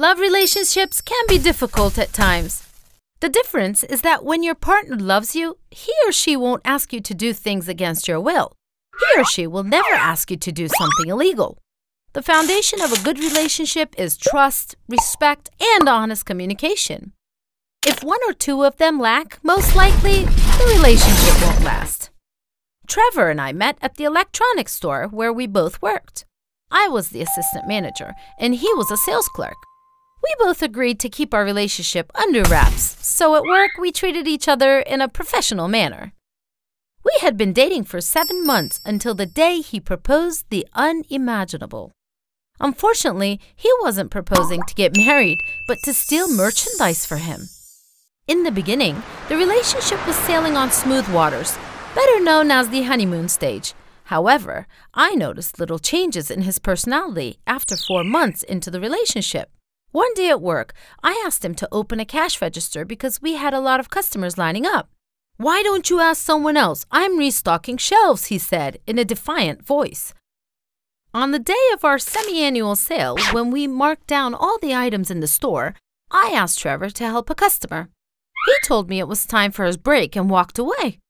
Love relationships can be difficult at times. The difference is that when your partner loves you, he or she won't ask you to do things against your will. He or she will never ask you to do something illegal. The foundation of a good relationship is trust, respect, and honest communication. If one or two of them lack, most likely the relationship won't last. Trevor and I met at the electronics store where we both worked. I was the assistant manager, and he was a sales clerk. We both agreed to keep our relationship under wraps, so at work we treated each other in a professional manner. We had been dating for seven months until the day he proposed the unimaginable. Unfortunately, he wasn't proposing to get married, but to steal merchandise for him. In the beginning, the relationship was sailing on smooth waters, better known as the honeymoon stage. However, I noticed little changes in his personality after four months into the relationship. One day at work, I asked him to open a cash register because we had a lot of customers lining up. Why don't you ask someone else? I'm restocking shelves, he said in a defiant voice. On the day of our semi annual sale, when we marked down all the items in the store, I asked Trevor to help a customer. He told me it was time for his break and walked away.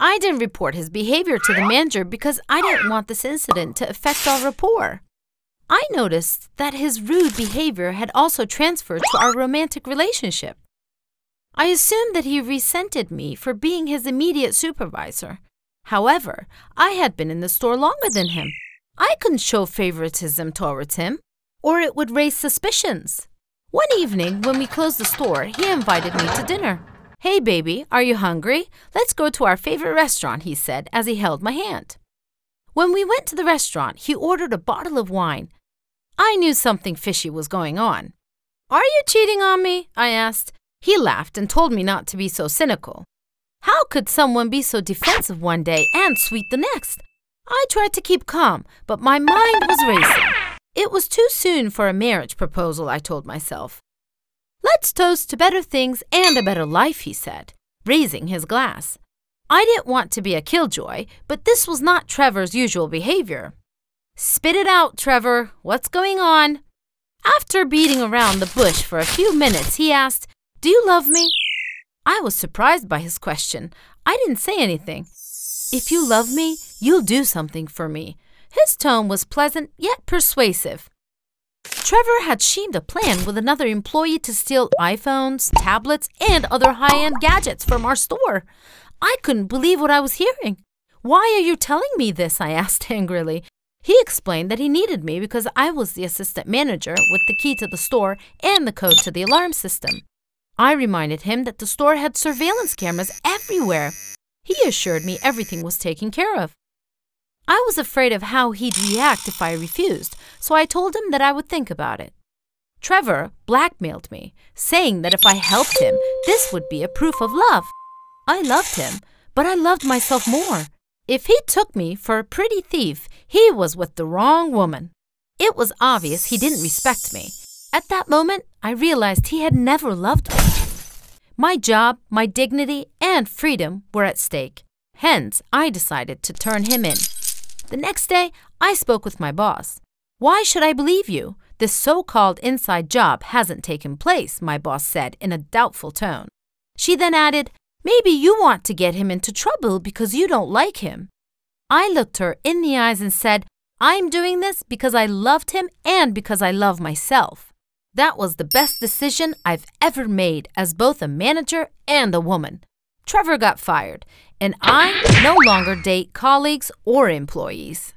I didn't report his behavior to the manager because I didn't want this incident to affect our rapport. I noticed that his rude behavior had also transferred to our romantic relationship. I assumed that he resented me for being his immediate supervisor. However, I had been in the store longer than him. I couldn't show favoritism towards him, or it would raise suspicions. One evening, when we closed the store, he invited me to dinner. Hey, baby, are you hungry? Let's go to our favorite restaurant, he said as he held my hand. When we went to the restaurant, he ordered a bottle of wine. I knew something fishy was going on. Are you cheating on me? I asked. He laughed and told me not to be so cynical. How could someone be so defensive one day and sweet the next? I tried to keep calm, but my mind was racing. It was too soon for a marriage proposal, I told myself. Let's toast to better things and a better life, he said, raising his glass. I didn't want to be a killjoy, but this was not Trevor's usual behavior. Spit it out, Trevor. What's going on? After beating around the bush for a few minutes, he asked, Do you love me? I was surprised by his question. I didn't say anything. If you love me, you'll do something for me. His tone was pleasant yet persuasive. Trevor had schemed a plan with another employee to steal iPhones, tablets, and other high end gadgets from our store. I couldn't believe what I was hearing. Why are you telling me this? I asked angrily. He explained that he needed me because I was the assistant manager with the key to the store and the code to the alarm system. I reminded him that the store had surveillance cameras everywhere. He assured me everything was taken care of. I was afraid of how he'd react if I refused, so I told him that I would think about it. Trevor blackmailed me, saying that if I helped him, this would be a proof of love. I loved him, but I loved myself more. If he took me for a pretty thief, he was with the wrong woman. It was obvious he didn't respect me. At that moment, I realized he had never loved me. My job, my dignity, and freedom were at stake. Hence, I decided to turn him in. The next day, I spoke with my boss. Why should I believe you? This so called inside job hasn't taken place, my boss said in a doubtful tone. She then added, Maybe you want to get him into trouble because you don't like him. I looked her in the eyes and said, I'm doing this because I loved him and because I love myself. That was the best decision I've ever made as both a manager and a woman. Trevor got fired, and I no longer date colleagues or employees.